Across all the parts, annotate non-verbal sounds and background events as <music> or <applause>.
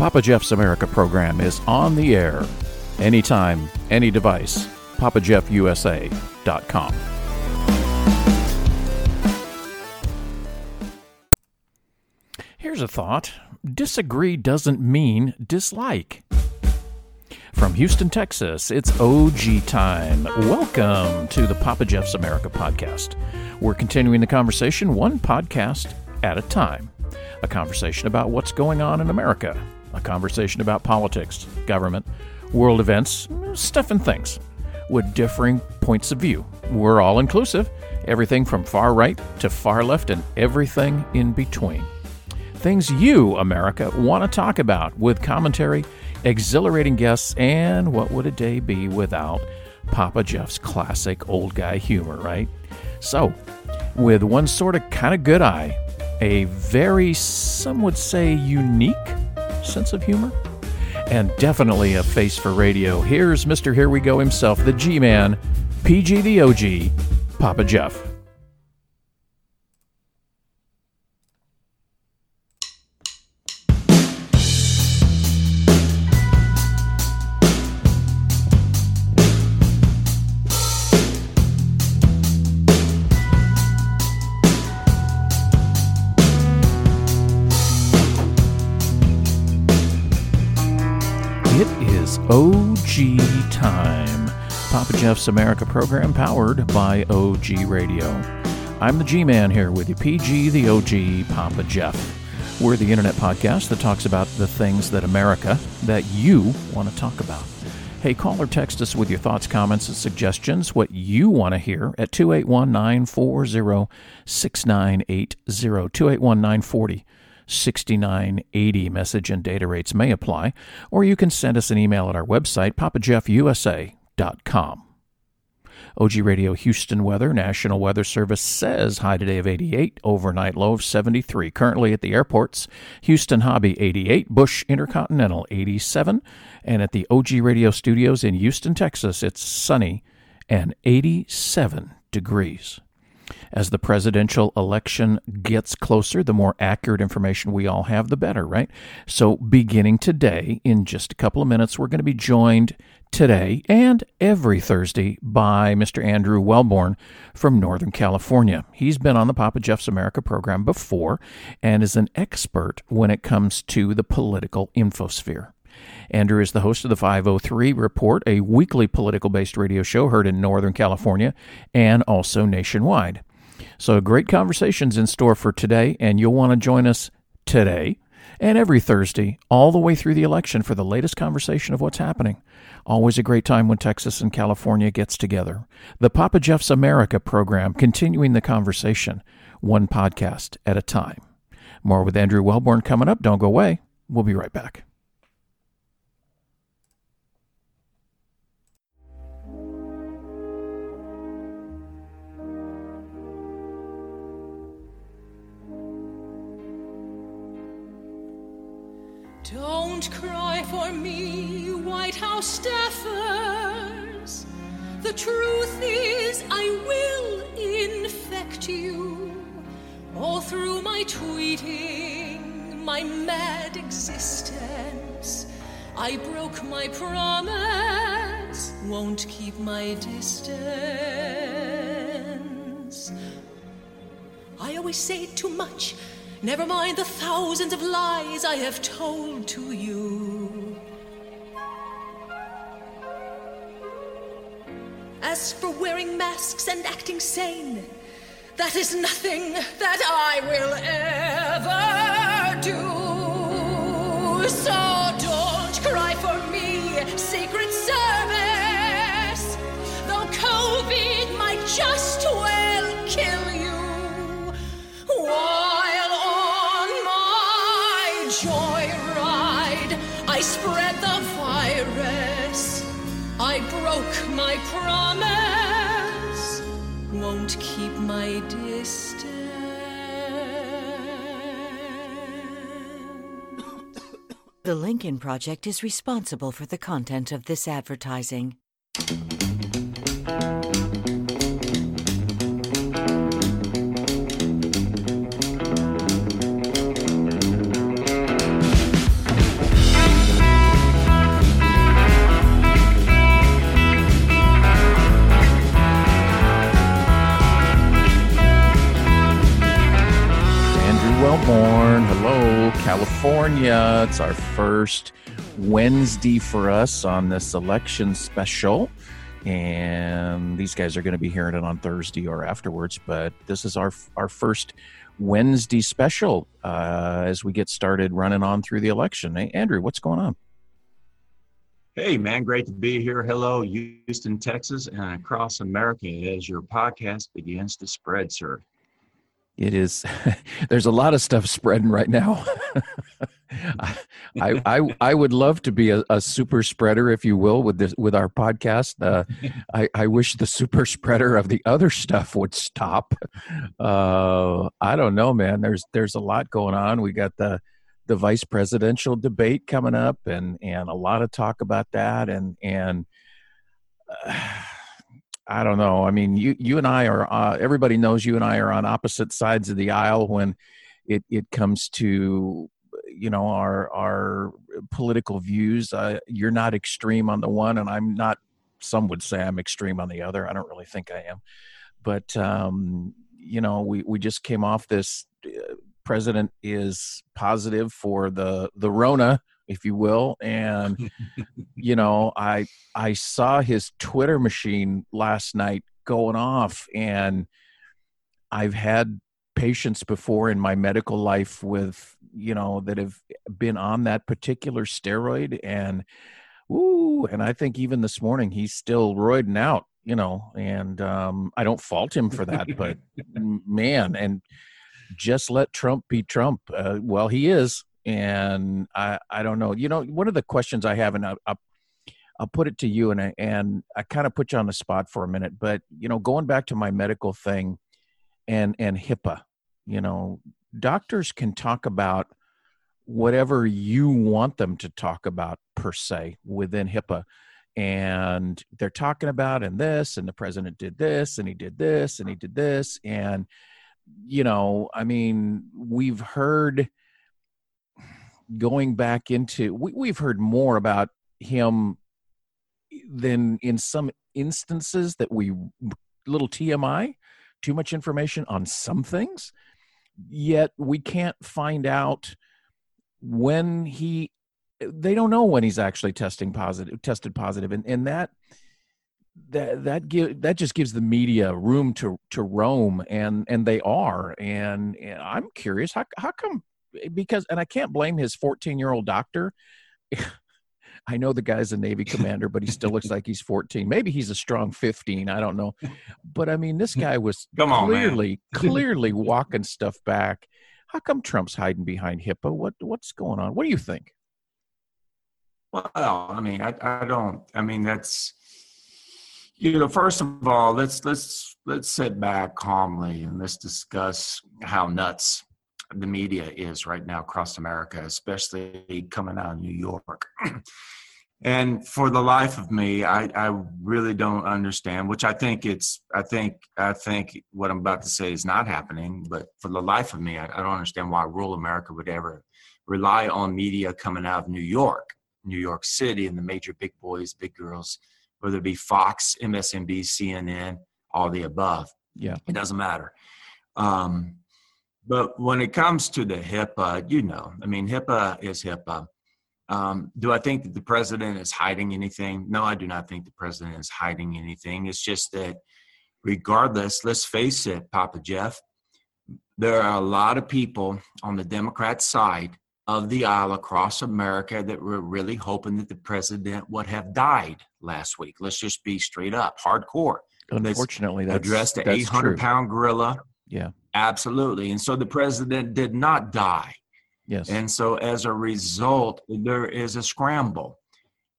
Papa Jeff's America program is on the air anytime, any device. PapaJeffUSA.com. Here's a thought disagree doesn't mean dislike. From Houston, Texas, it's OG time. Welcome to the Papa Jeff's America podcast. We're continuing the conversation one podcast at a time. A conversation about what's going on in America, a conversation about politics, government, world events, stuff and things, with differing points of view. We're all inclusive, everything from far right to far left and everything in between. Things you, America, want to talk about with commentary, exhilarating guests, and what would a day be without Papa Jeff's classic old guy humor, right? So, with one sort of kind of good eye, a very, some would say, unique sense of humor, and definitely a face for radio. Here's Mr. Here We Go himself, the G Man, PG the OG, Papa Jeff. OG time. Papa Jeff's America program powered by OG Radio. I'm the G Man here with you, PG the OG Papa Jeff. We're the internet podcast that talks about the things that America, that you want to talk about. Hey, call or text us with your thoughts, comments, and suggestions, what you want to hear at 281 940 6980. 281 940 6980. Message and data rates may apply, or you can send us an email at our website, papajeffusa.com. OG Radio Houston weather. National Weather Service says high today of 88, overnight low of 73. Currently at the airports, Houston Hobby 88, Bush Intercontinental 87, and at the OG Radio studios in Houston, Texas, it's sunny and 87 degrees. As the presidential election gets closer, the more accurate information we all have, the better, right? So, beginning today, in just a couple of minutes, we're going to be joined today and every Thursday by Mr. Andrew Wellborn from Northern California. He's been on the Papa Jeff's America program before and is an expert when it comes to the political infosphere. Andrew is the host of the 503 Report, a weekly political based radio show heard in Northern California and also nationwide. So, great conversations in store for today, and you'll want to join us today and every Thursday, all the way through the election, for the latest conversation of what's happening. Always a great time when Texas and California gets together. The Papa Jeff's America program, continuing the conversation, one podcast at a time. More with Andrew Wellborn coming up. Don't go away. We'll be right back. Don't cry for me, White House staffers. The truth is, I will infect you all through my tweeting, my mad existence. I broke my promise, won't keep my distance. I always say too much. Never mind the thousands of lies I have told to you. As for wearing masks and acting sane, that is nothing that I will ever do. So don't cry for me, Secret Service. Though COVID might just <coughs> The Lincoln Project is responsible for the content of this advertising. Hello, California. It's our first Wednesday for us on this election special. And these guys are going to be hearing it on Thursday or afterwards, but this is our our first Wednesday special uh, as we get started running on through the election. Hey, Andrew, what's going on? Hey, man, great to be here. Hello, Houston, Texas, and across America as your podcast begins to spread, sir. It is. <laughs> There's a lot of stuff spreading right now. <laughs> I, I I would love to be a, a, super spreader, if you will, with this with our podcast. Uh, <laughs> I I wish the super spreader of the other stuff would stop. Uh, I don't know, man. There's there's a lot going on. We got the the vice presidential debate coming up, and and a lot of talk about that, and and. <sighs> Uh, I don't know. I mean, you you and I are uh, everybody knows you and I are on opposite sides of the aisle when it it comes to you know our our political views. Uh, you're not extreme on the one, and I'm not. Some would say I'm extreme on the other. I don't really think I am, but um, you know, we we just came off this. Uh, president is positive for the the Rona if you will and you know i i saw his twitter machine last night going off and i've had patients before in my medical life with you know that have been on that particular steroid and ooh and i think even this morning he's still roiding out you know and um i don't fault him for that but <laughs> man and just let trump be trump uh, well he is and I I don't know. You know, one of the questions I have, and I, I'll, I'll put it to you, and I, and I kind of put you on the spot for a minute, but you know, going back to my medical thing, and and HIPAA, you know, doctors can talk about whatever you want them to talk about per se within HIPAA. And they're talking about and this, and the president did this, and he did this, and he did this. And, you know, I mean, we've heard going back into we, we've heard more about him than in some instances that we little TMI, too much information on some things, yet we can't find out when he they don't know when he's actually testing positive tested positive. And, and that that that give that just gives the media room to to roam. And and they are. And, and i'm curious how how come because and I can't blame his 14 year old doctor. <laughs> I know the guy's a Navy commander, but he still looks like he's 14. Maybe he's a strong 15. I don't know. But I mean, this guy was <laughs> on, clearly, clearly walking stuff back. How come Trump's hiding behind HIPAA? What what's going on? What do you think? Well, I mean, I, I don't. I mean, that's you know. First of all, let's let's let's sit back calmly and let's discuss how nuts the media is right now across America, especially coming out of New York. <clears throat> and for the life of me, I, I really don't understand, which I think it's, I think, I think what I'm about to say is not happening, but for the life of me, I, I don't understand why rural America would ever rely on media coming out of New York, New York City, and the major big boys, big girls, whether it be Fox, MSNBC, CNN, all the above. Yeah. It doesn't matter. Um, but when it comes to the HIPAA, you know, I mean, HIPAA is HIPAA. Um, do I think that the president is hiding anything? No, I do not think the president is hiding anything. It's just that, regardless, let's face it, Papa Jeff, there are a lot of people on the Democrat side of the aisle across America that were really hoping that the president would have died last week. Let's just be straight up, hardcore. Unfortunately, that's addressed the 800 pound gorilla. Yeah. Absolutely. And so the president did not die. Yes. And so as a result, there is a scramble.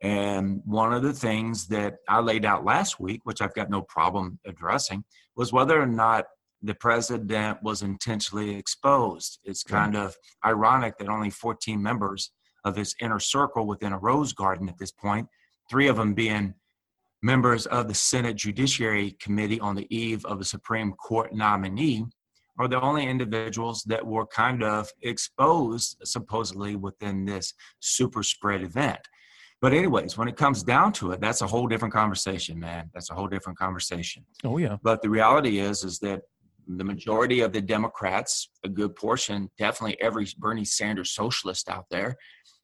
And one of the things that I laid out last week, which I've got no problem addressing, was whether or not the president was intentionally exposed. It's kind of ironic that only 14 members of his inner circle within a rose garden at this point, three of them being members of the Senate Judiciary Committee on the eve of a Supreme Court nominee are the only individuals that were kind of exposed supposedly within this super spread event. But anyways, when it comes down to it, that's a whole different conversation, man. That's a whole different conversation. Oh yeah. But the reality is is that the majority of the Democrats, a good portion, definitely every Bernie Sanders socialist out there,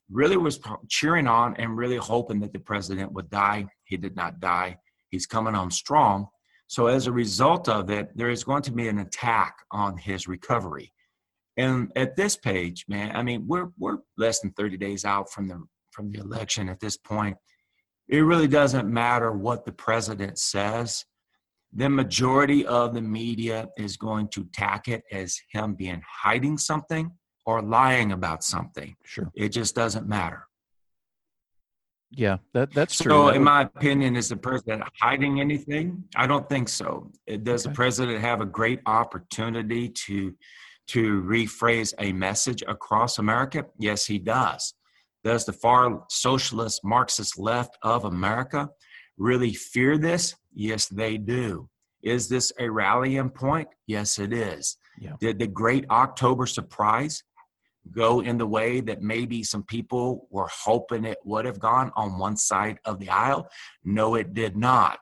really was cheering on and really hoping that the president would die. He did not die. He's coming on strong. So as a result of it, there is going to be an attack on his recovery. And at this page, man, I mean, we're we're less than 30 days out from the from the election at this point. It really doesn't matter what the president says. The majority of the media is going to tack it as him being hiding something or lying about something. Sure. It just doesn't matter. Yeah, that that's true. So, That in would- my opinion, is the president hiding anything? I don't think so. Does the president have a great opportunity to to rephrase a message across America? Yes, he does. Does the far socialist Marxist left of America really fear this? Yes, they do. Is this a rallying point? Yes, it is. Yeah. Did the great October surprise go in the way that maybe some people were hoping it would have gone on one side of the aisle? No, it did not.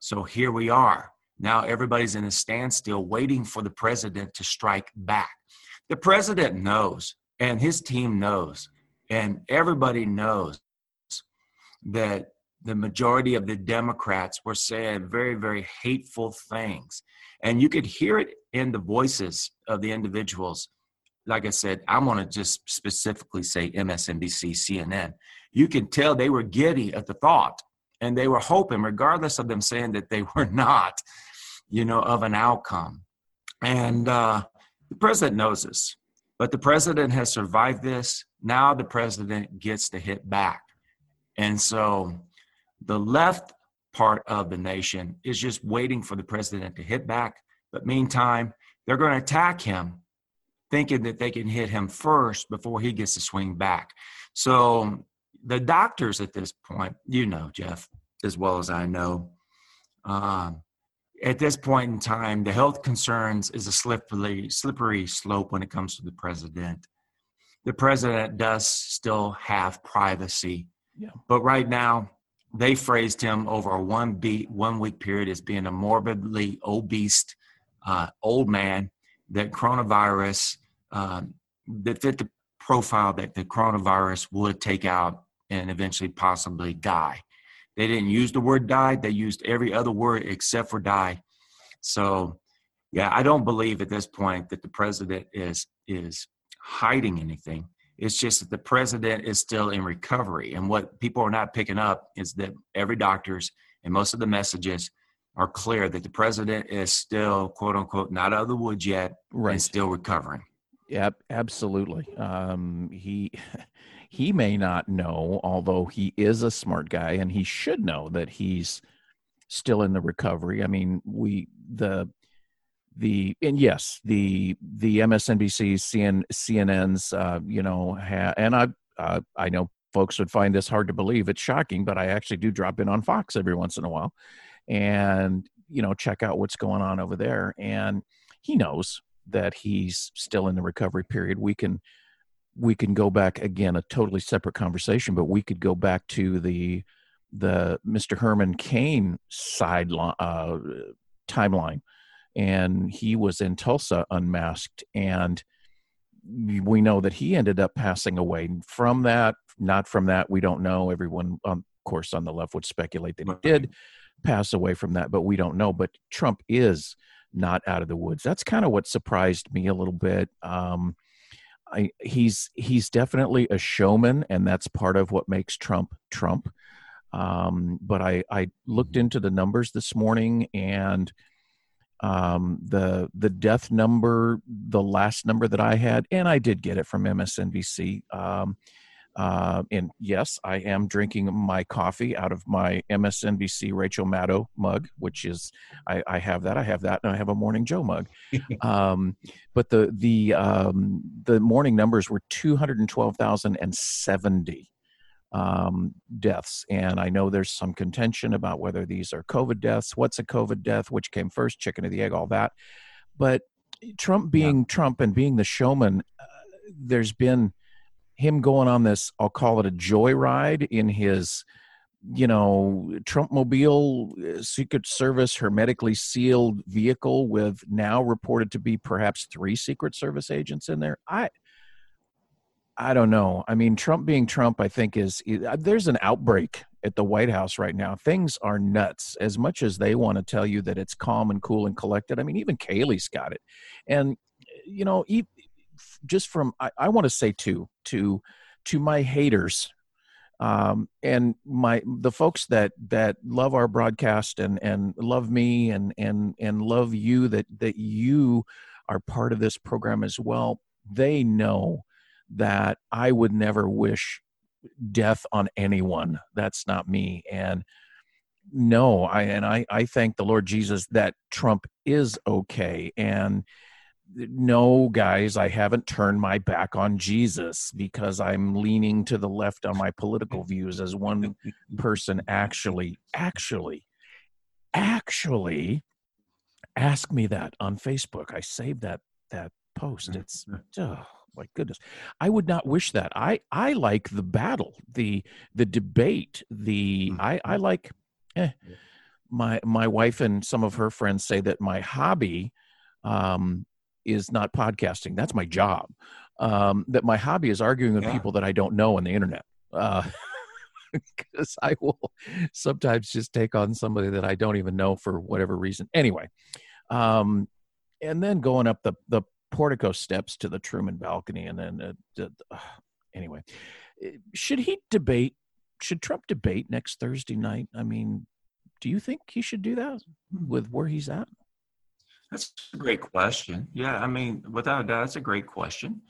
So here we are. Now everybody's in a standstill waiting for the president to strike back. The president knows, and his team knows, and everybody knows that the majority of the Democrats were saying very, very hateful things. And you could hear it in the voices of the individuals. Like I said, I want to just specifically say MSNBC, CNN. You can tell they were giddy at the thought and they were hoping, regardless of them saying that they <laughs> were not, you know, of an outcome. And uh, the president knows this, but the president has survived this. Now the president gets to hit back. And so the left part of the nation is just waiting for the president to hit back. But meantime, they're going to attack him, thinking that they can hit him first before he gets to swing back. So the doctors at this point, you know, Jeff, as well as I know, um, at this point in time, the health concerns is a slippery, slippery slope when it comes to the president. The president does still have privacy, Yeah. but right now they phrased him over a one beat one week period as being a morbidly obese uh, old man that coronavirus um, that fit the profile that the coronavirus would take out and eventually possibly die. They didn't use the word die, they used every other word except for die. So yeah, I don't believe at this point that the president is is hiding anything. It's just that the president is still in recovery. And what people are not picking up is that every doctors and most of the messages are clear that the president is still quote unquote not out of the woods yet Right. and still recovering. Yep, absolutely. Um, he <laughs> he may not know, although he is a smart guy, and he should know that he's still in the recovery. I mean, we the the and yes, the the MSNBC, CN, CNN's, uh, you know, ha, and I uh, I know folks would find this hard to believe. It's shocking, but I actually do drop in on Fox every once in a while, and you know, check out what's going on over there. And he knows that he's still in the recovery period. We can we can go back again a totally separate conversation, but we could go back to the the Mr. Herman Cain sideline uh, timeline, and he was in Tulsa unmasked, and we know that he ended up passing away from that. Not from that, we don't know. Everyone, um, of course, on the left would speculate that he did pass away from that, but we don't know. But Trump is not out of the woods. That's kind of what surprised me a little bit. Um, I, he's he's definitely a showman, and that's part of what makes Trump Trump. Um, but I I looked into the numbers this morning, and um, the the death number, the last number that I had, and I did get it from MSNBC. Um, uh, and yes, I am drinking my coffee out of my MSNBC Rachel Maddow mug, which is I, I have that. I have that, and I have a Morning Joe mug. <laughs> um, but the the um, the morning numbers were two hundred and twelve thousand and seventy um, deaths, and I know there's some contention about whether these are COVID deaths. What's a COVID death? Which came first, chicken or the egg? All that. But Trump being Trump and being the showman, uh, there's been him going on this i'll call it a joyride in his you know, Trump Mobile, uh, Secret Service hermetically sealed vehicle with now reported to be perhaps three Secret Service agents in there. I, I don't know. I mean, Trump being Trump, I think is uh, there's an outbreak at the White House right now. Things are nuts. As much as they want to tell you that it's calm and cool and collected, I mean, even Kayleigh's got it. And you know, just from I, I want to say to to to my haters um, and my the folks that that love our broadcast and and love me and and and love you that that you are part of this program as well they know that i would never wish death on anyone. That's not me. And no i and i i thank the lord jesus that trump is okay. And no, guys, I haven't turned my back on Jesus because I'm leaning to the left on my political views, as one person actually, actually, actually asked me that on Facebook. I saved that that post. It's oh my goodness. I would not wish that. I I like the battle, the the debate, the I I like eh, my my wife and some of her friends say that my hobby um is not podcasting. That's my job. Um, that my hobby is arguing with yeah. people that I don't know on the internet. Uh, <laughs> because I will sometimes just take on somebody that I don't even know for whatever reason. Anyway, um, and then going up the the portico steps to the Truman balcony, and then uh, uh, anyway, eh, should he debate? Should Trump debate next Thursday night? I mean, do you think he should do that with where he's at? That's a great question. Yeah, I mean, without a doubt, that's a great question.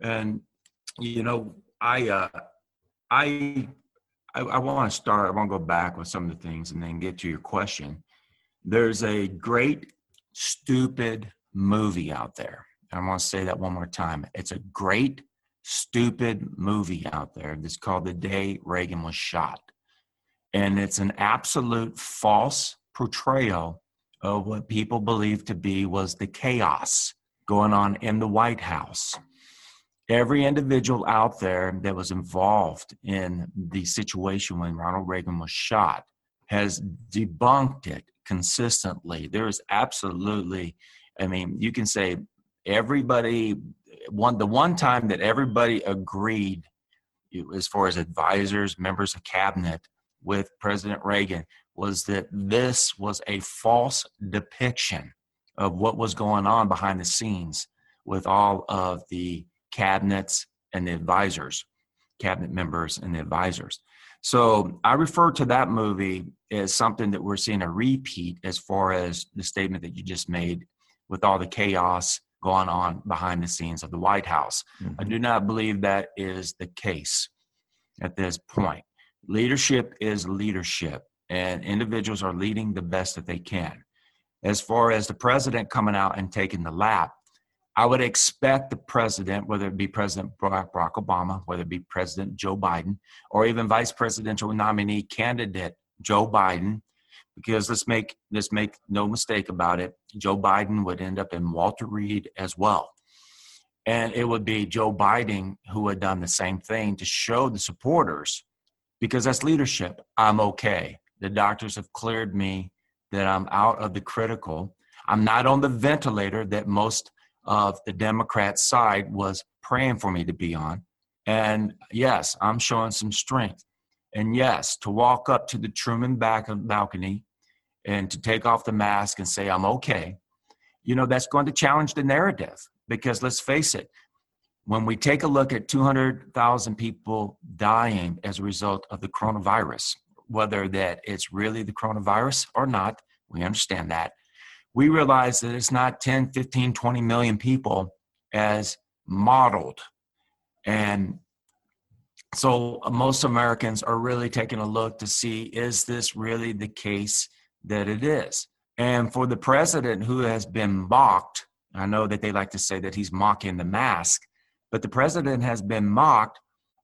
And you know, I uh, I I, I want to start. I want to go back with some of the things and then get to your question. There's a great stupid movie out there. I want to say that one more time. It's a great stupid movie out there. It's called The Day Reagan Was Shot. And it's an absolute false portrayal of what people believed to be was the chaos going on in the White House. Every individual out there that was involved in the situation when Ronald Reagan was shot has debunked it consistently. There is absolutely, I mean, you can say everybody, one the one time that everybody agreed as far as advisors, members of cabinet with President Reagan was that this was a false depiction of what was going on behind the scenes with all of the cabinets and the advisors, cabinet members and the advisors. So I refer to that movie as something that we're seeing a repeat as far as the statement that you just made with all the chaos going on behind the scenes of the White House. Mm-hmm. I do not believe that is the case at this point. Leadership is leadership and individuals are leading the best that they can. As far as the president coming out and taking the lap, I would expect the president, whether it be President Barack Obama, whether it be President Joe Biden, or even Vice Presidential nominee candidate Joe Biden, because let's make let's make no mistake about it, Joe Biden would end up in Walter Reed as well. And it would be Joe Biden who had done the same thing to show the supporters, because that's leadership. I'm okay. The doctors have cleared me that I'm out of the critical. I'm not on the ventilator that most of the Democrat side was praying for me to be on. And yes, I'm showing some strength. And yes, to walk up to the Truman back balcony and to take off the mask and say, I'm okay, you know, that's going to challenge the narrative because let's face it, when we take a look at 200,000 people dying as a result of the coronavirus, whether that it's really the coronavirus or not. We understand that. We realize that it's not 10, 15, 20 million people as modeled. And so most Americans are really taking a look to see is this really the case that it is? And for the president who has been mocked, I know that they like to say that he's mocking the mask, but the president has been mocked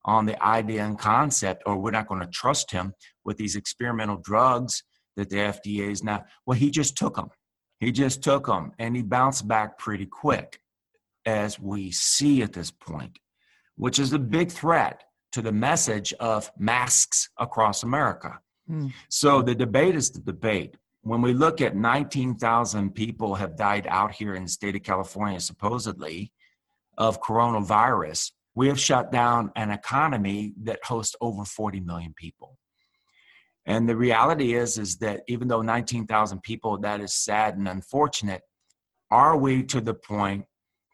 on the idea and concept, or we're not going to trust him with these experimental drugs that the FDA is now. Well, he just took them. He just took them and he bounced back pretty quick, as we see at this point, which is a big threat to the message of masks across America. Hmm. So the debate is the debate. When we look at 19,000 people have died out here in the state of California, supposedly, of coronavirus, we have shut down an economy that hosts over 40 million people. And the reality is, is that even though 19,000 people, that is sad and unfortunate, are we to the point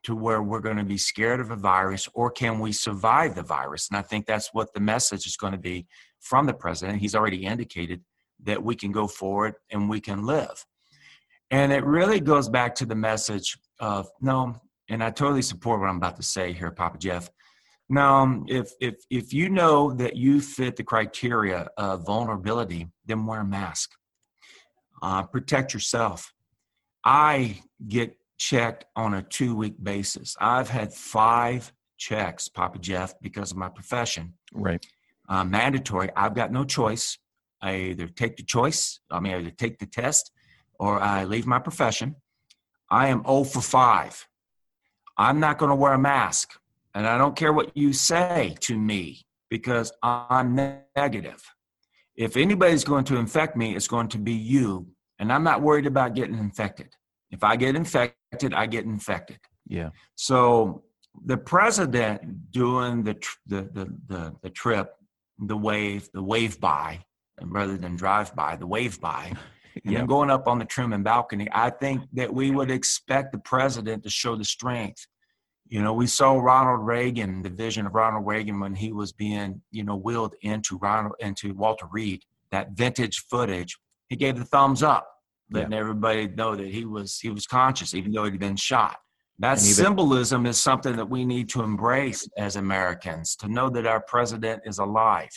to where we're going to be scared of a virus or can we survive the virus? And I think that's what the message is going to be from the president. He's already indicated that we can go forward and we can live. And it really goes back to the message of no, and I totally support what I'm about to say here, Papa Jeff. Now, if if if you know that you fit the criteria of vulnerability, then wear a mask. Uh, protect yourself. I get checked on a two week basis. I've had five checks, Papa Jeff, because of my profession. Right. Uh, mandatory. I've got no choice. I either take the choice, I mean, I either take the test or I leave my profession. I am 0 for 5. I'm not going to wear a mask. And I don't care what you say to me because I'm negative. If anybody's going to infect me, it's going to be you. And I'm not worried about getting infected. If I get infected, I get infected. Yeah. So the president doing the, the, the, the, the trip, the wave, the wave by, rather than drive by, the wave by, <laughs> and then going up on the Truman balcony, I think that we would expect the president to show the strength you know, we saw Ronald Reagan, the vision of Ronald Reagan when he was being, you know, wheeled into Ronald into Walter Reed. That vintage footage, he gave the thumbs up, letting yeah. everybody know that he was he was conscious, even though he'd been shot. That even, symbolism is something that we need to embrace as Americans to know that our president is alive.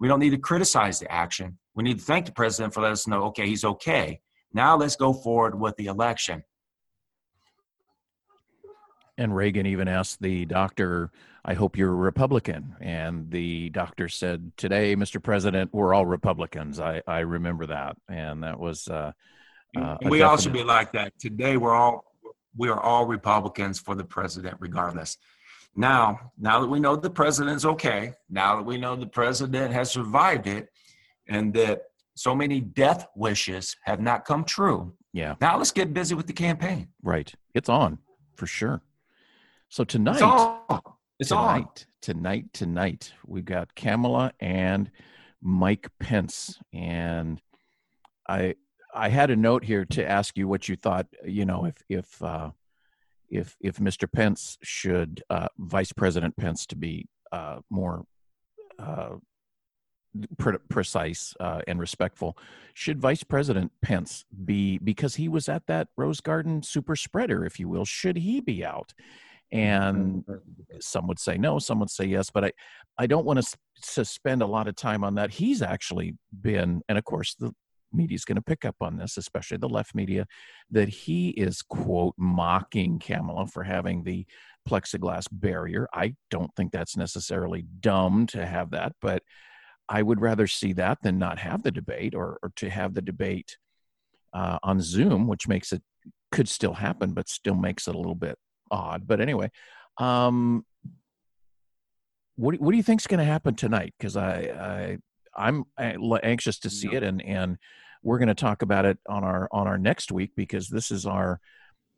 We don't need to criticize the action. We need to thank the president for letting us know, okay, he's okay. Now let's go forward with the election. And Reagan even asked the doctor, I hope you're a Republican. And the doctor said, Today, Mr. President, we're all Republicans. I, I remember that. And that was. Uh, uh, we all should be like that. Today, we're all we are all Republicans for the president, regardless. Now, now that we know the president's okay, now that we know the president has survived it, and that so many death wishes have not come true. Yeah. Now let's get busy with the campaign. Right. It's on for sure. So tonight, it's on. It's tonight, on. tonight, tonight, we've got Kamala and Mike Pence, and I I had a note here to ask you what you thought. You know, if if uh, if if Mr. Pence should uh, Vice President Pence to be uh, more uh, pre- precise uh, and respectful, should Vice President Pence be because he was at that Rose Garden super spreader, if you will, should he be out? And some would say no some would say yes but i i don't want to, to spend a lot of time on that. He's actually been and of course the media is going to pick up on this especially the left media that he is quote mocking kamala for having the plexiglass barrier. I don't think that's necessarily dumb to have that but i would rather see that than not have the debate or, or to have the debate uh, on zoom which makes it could still happen but still makes it a little bit odd. But anyway, um, what what do you think's going to happen tonight? Because I, I I'm anxious to see it, and and we're going to talk about it on our on our next week because this is our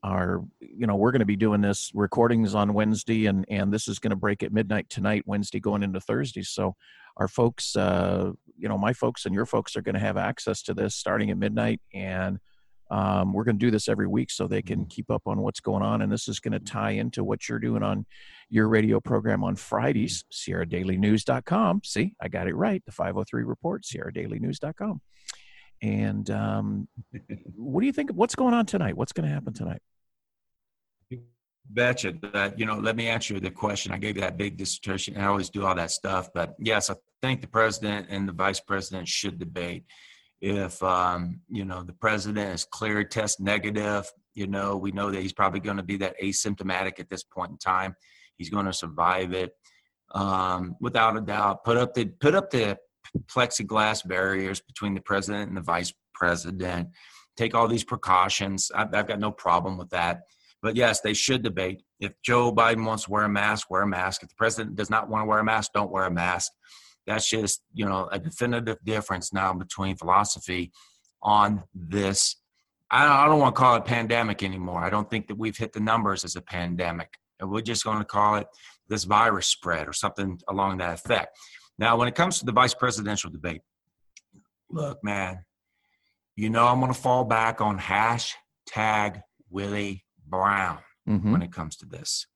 our you know we're going to be doing this recordings on Wednesday, and and this is going to break at midnight tonight, Wednesday going into Thursday. So our folks, uh, you know, my folks and your folks are going to have access to this starting at midnight and um, we're going to do this every week so they can mm-hmm. keep up on what's going on. And this is going to tie into what you're doing on your radio program on Fridays, SierraDailyNews.com. See, I got it right. The 503 report, SierraDailyNews.com. And um, what do you think? What's going on tonight? What's going to happen tonight? betcha that you know let me answer the question i gave you that big dissertation i always do all that stuff but yes i think the president and the vice president should debate if um, you know the president is clear test negative you know we know that he's probably going to be that asymptomatic at this point in time. He's going to survive it. Um, without a doubt put up the put up the plexiglass barriers between the president and the vice president. Take all these precautions. I've, I've got no problem with that. But yes they should debate. If joe biden wants to wear a mask wear a mask. If the president does not want to wear a mask don't wear a mask that's just you know a definitive difference now between philosophy on this I don't want to call it pandemic anymore. I don't think that we've hit the numbers as a pandemic. And We're just going to call it this virus spread or something along that effect. Now, when it comes to the vice presidential debate, look, man, you know I'm going to fall back on hashtag Willie Brown mm-hmm. when it comes to this.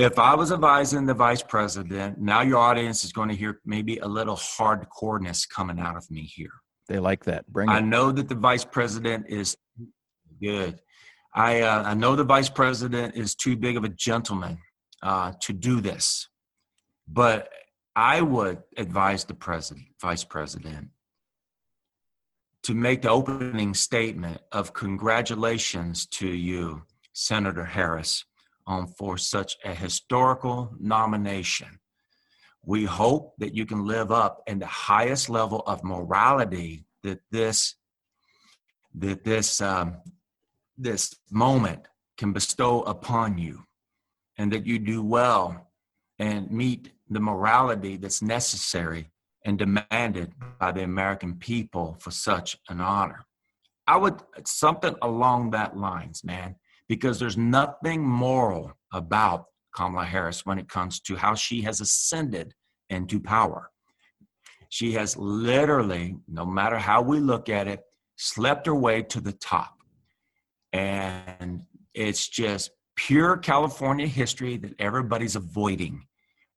If I was advising the vice president, now your audience is going to hear maybe a little hardcoreness coming out of me here. They like that. Bring it. I know that the vice president is good. I uh, I know the vice president is too big of a gentleman uh, to do this, but I would advise the president, vice president, to make the opening statement of congratulations to you, Senator Harris, on for such a historical nomination we hope that you can live up in the highest level of morality that this that this um, this moment can bestow upon you, and that you do well and meet the morality that's necessary and demanded by the American people for such an honor. I would something along that lines, man, because there's nothing moral about Kamala Harris when it comes to how she has ascended into power. She has literally, no matter how we look at it, slept her way to the top. And it's just pure California history that everybody's avoiding.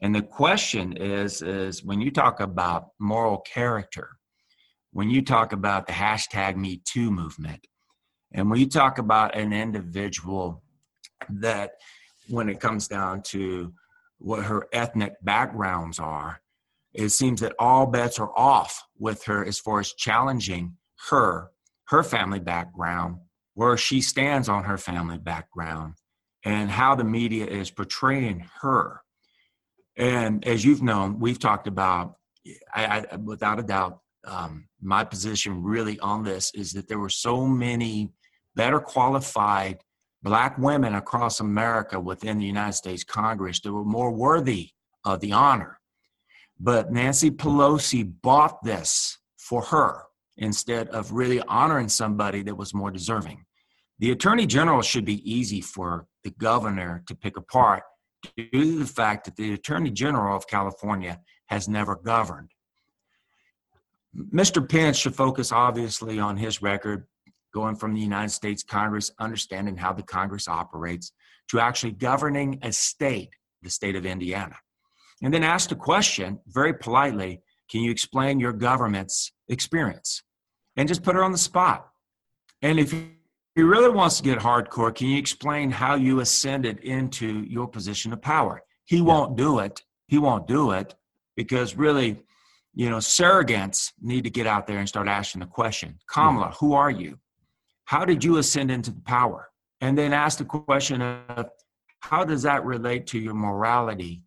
And the question is, is when you talk about moral character, when you talk about the hashtag Me Too movement, and when you talk about an individual that when it comes down to what her ethnic backgrounds are, it seems that all bets are off with her as far as challenging her, her family background, where she stands on her family background, and how the media is portraying her. And as you've known, we've talked about, I, I, without a doubt, um, my position really on this is that there were so many better qualified black women across America within the United States Congress that were more worthy of the honor. But Nancy Pelosi bought this for her instead of really honoring somebody that was more deserving. The attorney general should be easy for the governor to pick apart due to the fact that the attorney general of California has never governed. Mr. Pence should focus obviously on his record going from the United States Congress, understanding how the Congress operates, to actually governing a state, the state of Indiana. And then ask the question very politely can you explain your government's experience? And just put her on the spot. And if he really wants to get hardcore, can you explain how you ascended into your position of power? He won't do it. He won't do it because really, you know, surrogates need to get out there and start asking the question Kamala, who are you? How did you ascend into the power? And then ask the question of how does that relate to your morality?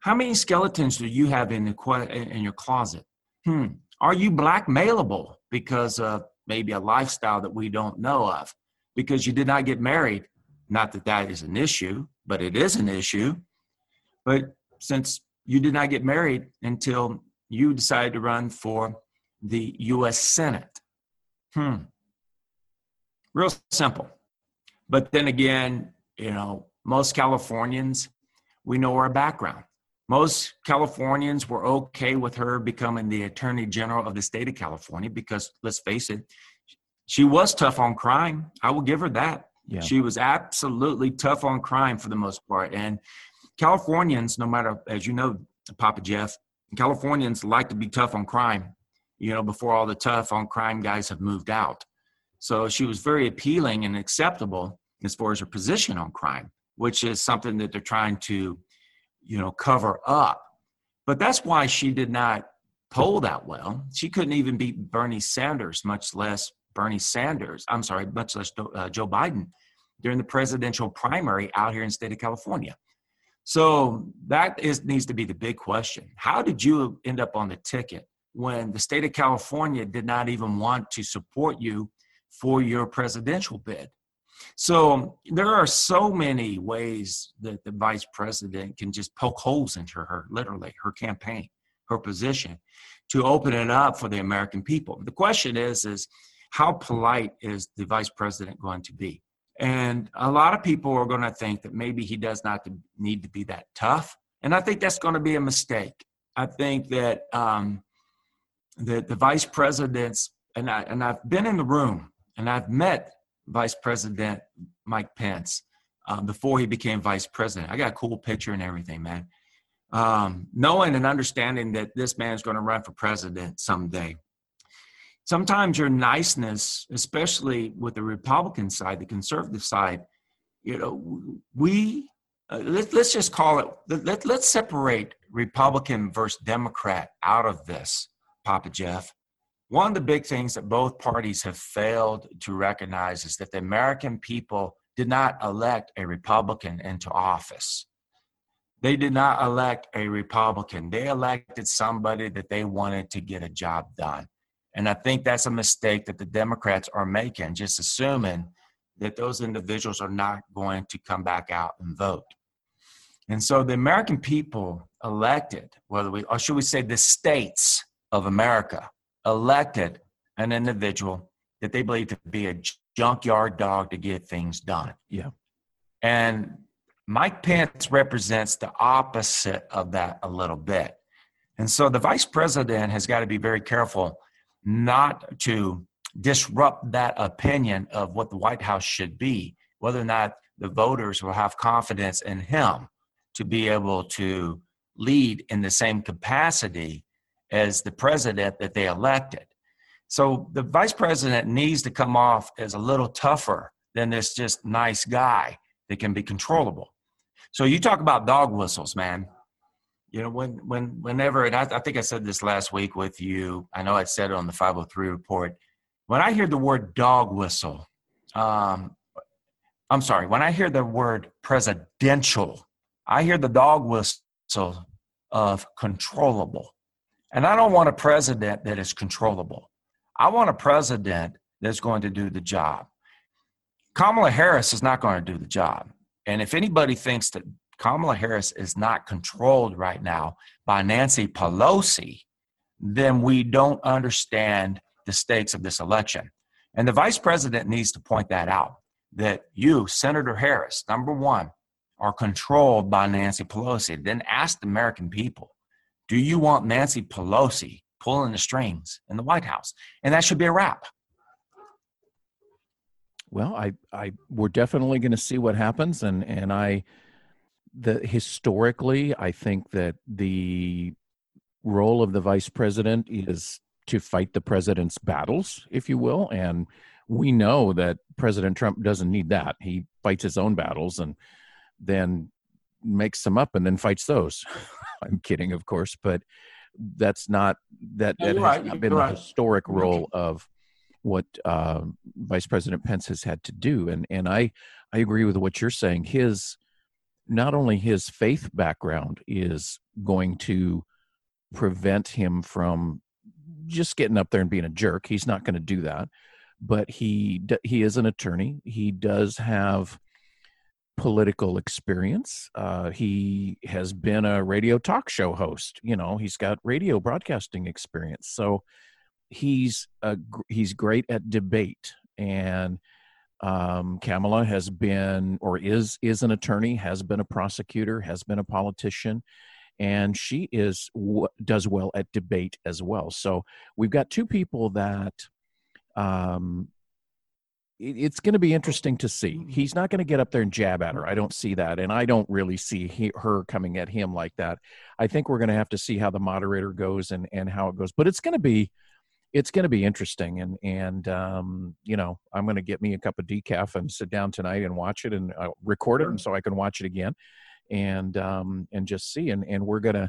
How many skeletons do you have in, the, in your closet? Hmm. Are you blackmailable because of maybe a lifestyle that we don't know of? Because you did not get married. Not that that is an issue, but it is an issue. But since you did not get married until you decided to run for the U.S. Senate. Hmm real simple. But then again, you know, most Californians, we know our background. Most Californians were okay with her becoming the attorney general of the state of California because let's face it, she was tough on crime. I will give her that. Yeah. She was absolutely tough on crime for the most part. And Californians, no matter, as you know, Papa Jeff, Californians like to be tough on crime, you know, before all the tough on crime guys have moved out. So she was very appealing and acceptable as far as her position on crime, which is something that they're trying to, you know, cover up. But that's why she did not poll that well. She couldn't even beat Bernie Sanders, much less Bernie Sanders. I'm sorry, much less uh, Joe Biden during the presidential primary out here in the state of California. So that is needs to be the big question. How did you end up on the ticket when the state of California did not even want to support you for your presidential bid. So there are so many ways that the vice president can just poke holes into her, literally, her campaign, her position to open it up for the American people. The question is, is how polite is the vice president going to be? And a lot of people are going to think that maybe he does not need to be that tough. And I think that's going to be a mistake. I think that um, the, the vice presidents, and, I, and I've been in the room and I've met Vice President Mike Pence um, before he became vice president. I got a cool picture and everything, man. Um, knowing and understanding that this man's going to run for president someday. Sometimes your niceness, especially with the Republican side, the conservative side, you know, we uh, let, us just call it. Let, let's separate Republican versus Democrat out of this, Papa Jeff. One of the big things that both parties have failed to recognize is that the American people did not elect a Republican into office. They did not elect a Republican. They elected somebody that they wanted to get a job done. And I think that's a mistake that the Democrats are making, just assuming that those individuals are not going to come back out and vote. And so the American people elected, whether we, or should we say the states of America, elected an individual that they believe to be a junkyard dog to get things done. Yeah. And Mike Pence represents the opposite of that a little bit. And so the vice president has got to be very careful not to disrupt that opinion of what the White House should be, whether or not the voters will have confidence in him to be able to lead in the same capacity as the president that they elected. So the vice president needs to come off as a little tougher than this just nice guy that can be controllable. So you talk about dog whistles, man. You know, when when whenever, and I, I think I said this last week with you. I know I said it on the 503 report. When I hear the word dog whistle, um, I'm sorry. When I hear the word presidential, I hear the dog whistle of controllable. And I don't want a president that is controllable. I want a president that's going to do the job. Kamala Harris is not going to do the job. And if anybody thinks that Kamala Harris is not controlled right now by Nancy Pelosi, then we don't understand the stakes of this election. And the vice president needs to point that out that you, Senator Harris, number one, are controlled by Nancy Pelosi. Then ask the American people do you want Nancy Pelosi pulling the strings in the White House. And that should be a wrap. Well, I, I, we're definitely going to see what happens, and and I, the historically, I think that the role of the vice president is to fight the president's battles, if you will, and we know that President Trump doesn't need that. He fights his own battles and then makes them up and then fights those. <laughs> I'm kidding, of course, but that's not that, that has right. not been the historic role of what uh, Vice President Pence has had to do. And and I I agree with what you're saying. His not only his faith background is going to prevent him from just getting up there and being a jerk. He's not going to do that. But he he is an attorney. He does have political experience. Uh, he has been a radio talk show host. You know, he's got radio broadcasting experience. So he's a, he's great at debate. And um, Kamala has been or is is an attorney, has been a prosecutor, has been a politician, and she is does well at debate as well. So we've got two people that um, it's going to be interesting to see. Mm-hmm. He's not going to get up there and jab at her. I don't see that, and I don't really see he, her coming at him like that. I think we're going to have to see how the moderator goes and and how it goes. But it's going to be it's going to be interesting, and and um, you know I'm going to get me a cup of decaf and sit down tonight and watch it and uh, record it, and so I can watch it again, and um, and just see. And and we're gonna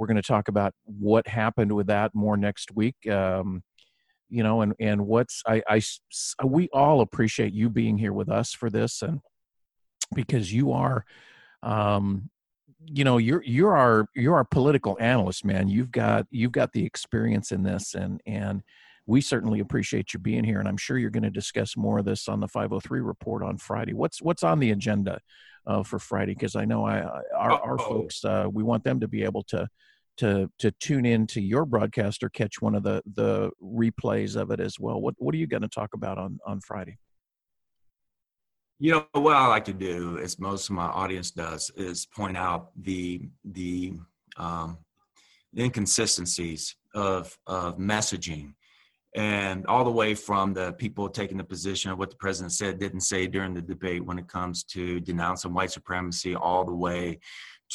we're going to talk about what happened with that more next week. Um, you know and and what's I, I we all appreciate you being here with us for this and because you are um you know you're you're our you're our political analyst man. You've got you've got the experience in this and and we certainly appreciate you being here. And i'm sure you're going to discuss more of this on the 503 report on friday. What's what's on the agenda uh, for friday? Because i know i our, our folks uh, we want them to be able to to to tune in to your broadcast or catch one of the the replays of it as well. What what are you going to talk about on on Friday? You know what I like to do, as most of my audience does, is point out the the um, inconsistencies of of messaging, and all the way from the people taking the position of what the president said, didn't say during the debate when it comes to denouncing white supremacy, all the way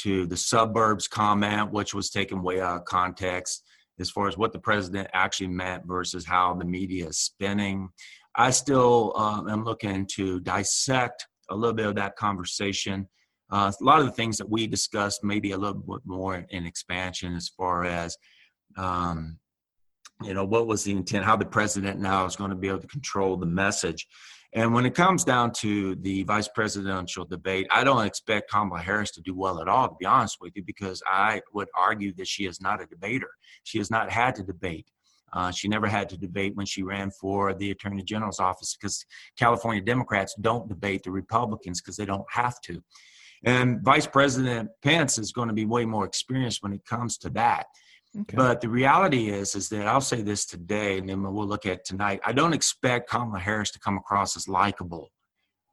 to the suburbs comment, which was taken way out of context as far as what the president actually meant versus how the media is spinning. I still um, am looking to dissect a little bit of that conversation. Uh, a lot of the things that we discussed, maybe a little bit more in expansion, as far as um, you know, what was the intent? How the president now is going to be able to control the message. And when it comes down to the vice presidential debate, I don't expect Kamala Harris to do well at all, to be honest with you, because I would argue that she is not a debater. She has not had to debate. Uh, she never had to debate when she ran for the attorney general's office because California Democrats don't debate the Republicans because they don't have to. And Vice President Pence is going to be way more experienced when it comes to that. Okay. But the reality is, is that I'll say this today, and then we'll look at tonight. I don't expect Kamala Harris to come across as likable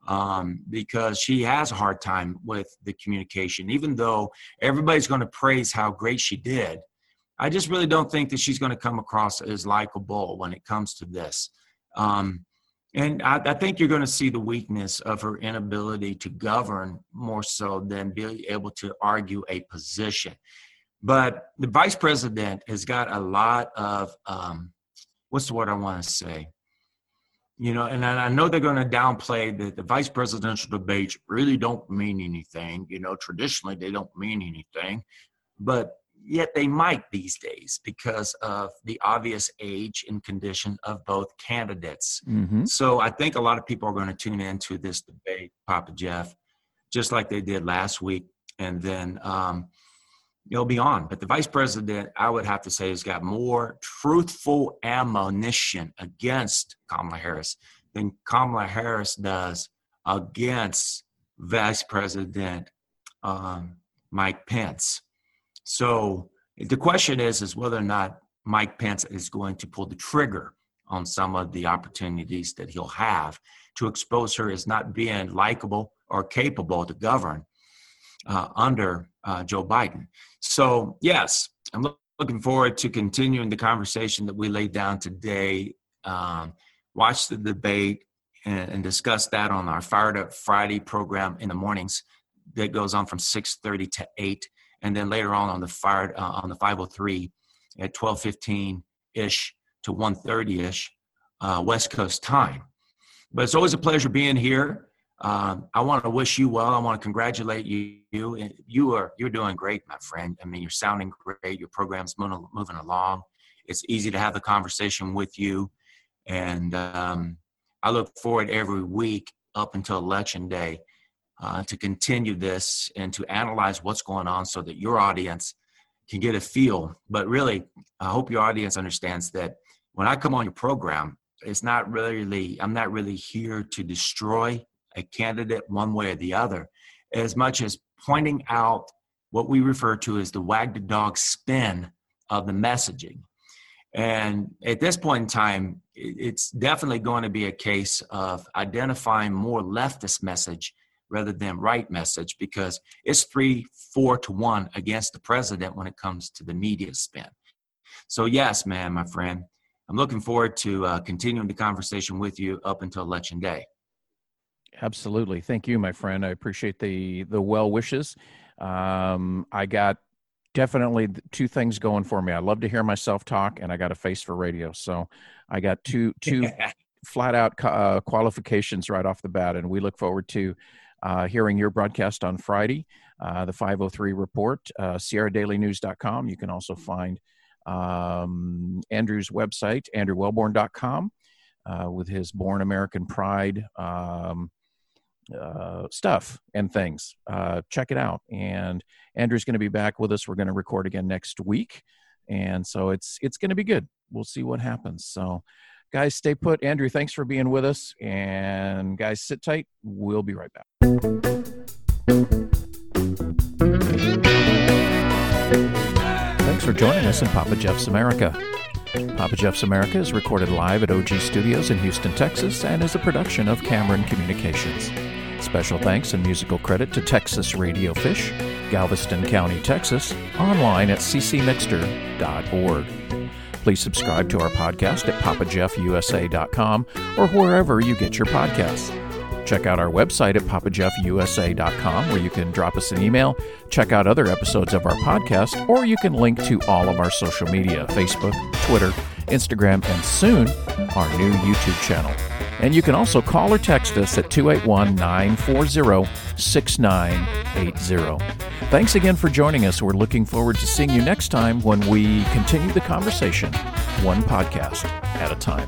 um, because she has a hard time with the communication. Even though everybody's going to praise how great she did, I just really don't think that she's going to come across as likable when it comes to this. Um, and I, I, think you're going to see the weakness of her inability to govern more so than be able to argue a position. But the vice president has got a lot of um, what's the word I want to say? You know, and I know they're going to downplay that the vice presidential debates really don't mean anything. You know, traditionally they don't mean anything, but yet they might these days because of the obvious age and condition of both candidates. Mm-hmm. So I think a lot of people are going to tune into this debate, Papa Jeff, just like they did last week. And then um, it'll be on. But the vice president, I would have to say, has got more truthful ammunition against Kamala Harris than Kamala Harris does against Vice President um, Mike Pence. So the question is, is whether or not Mike Pence is going to pull the trigger on some of the opportunities that he'll have to expose her as not being likable or capable to govern uh, under uh, Joe Biden. So, yes, I'm looking forward to continuing the conversation that we laid down today. Um, watch the debate and, and, discuss that on our Fired Up Friday program in the mornings that goes on from 6:30 to 8, and then later on on the Fired uh, on the 503 at 12:15 ish to 1:30 ish uh, West Coast time. But it's always a pleasure being here. Um, I want to wish you well. I want to congratulate you. You, you are you're doing great, my friend. I mean, you're sounding great. Your program's moving, moving along. It's easy to have the conversation with you, and um, I look forward every week up until election day uh, to continue this and to analyze what's going on, so that your audience can get a feel. But really, I hope your audience understands that when I come on your program, it's not really I'm not really here to destroy a candidate one way or the other, as much as pointing out what we refer to as the wag the dog spin of the messaging. And at this point in time, it's definitely going to be a case of identifying more leftist message rather than right message because it's three, four to one against the president when it comes to the media spin. So, yes, man, my friend, I'm looking forward to uh, continuing the conversation with you up until election day. Absolutely. Thank you, my friend. I appreciate the the well wishes. Um, I got definitely two things going for me. I love to hear myself talk, and I got a face for radio. So I got two two <laughs> flat out uh, qualifications right off the bat, and we look forward to uh, hearing your broadcast on Friday. Uh, the 503 report, uh, SierraDailyNews.com. You can also find um, Andrew's website, AndrewWellborn.com, uh, with his Born American Pride. Um, uh, stuff and things. Uh, check it out. And Andrew's going to be back with us. We're going to record again next week, and so it's it's going to be good. We'll see what happens. So, guys, stay put. Andrew, thanks for being with us, and guys, sit tight. We'll be right back. Thanks for joining us in Papa Jeff's America. Papa Jeff's America is recorded live at OG Studios in Houston, Texas, and is a production of Cameron Communications. Special thanks and musical credit to Texas Radio Fish, Galveston County, Texas, online at ccmixter.org. Please subscribe to our podcast at papajeffusa.com or wherever you get your podcasts. Check out our website at papajeffusa.com where you can drop us an email, check out other episodes of our podcast, or you can link to all of our social media Facebook, Twitter, Instagram, and soon our new YouTube channel. And you can also call or text us at 281 940 6980. Thanks again for joining us. We're looking forward to seeing you next time when we continue the conversation, one podcast at a time.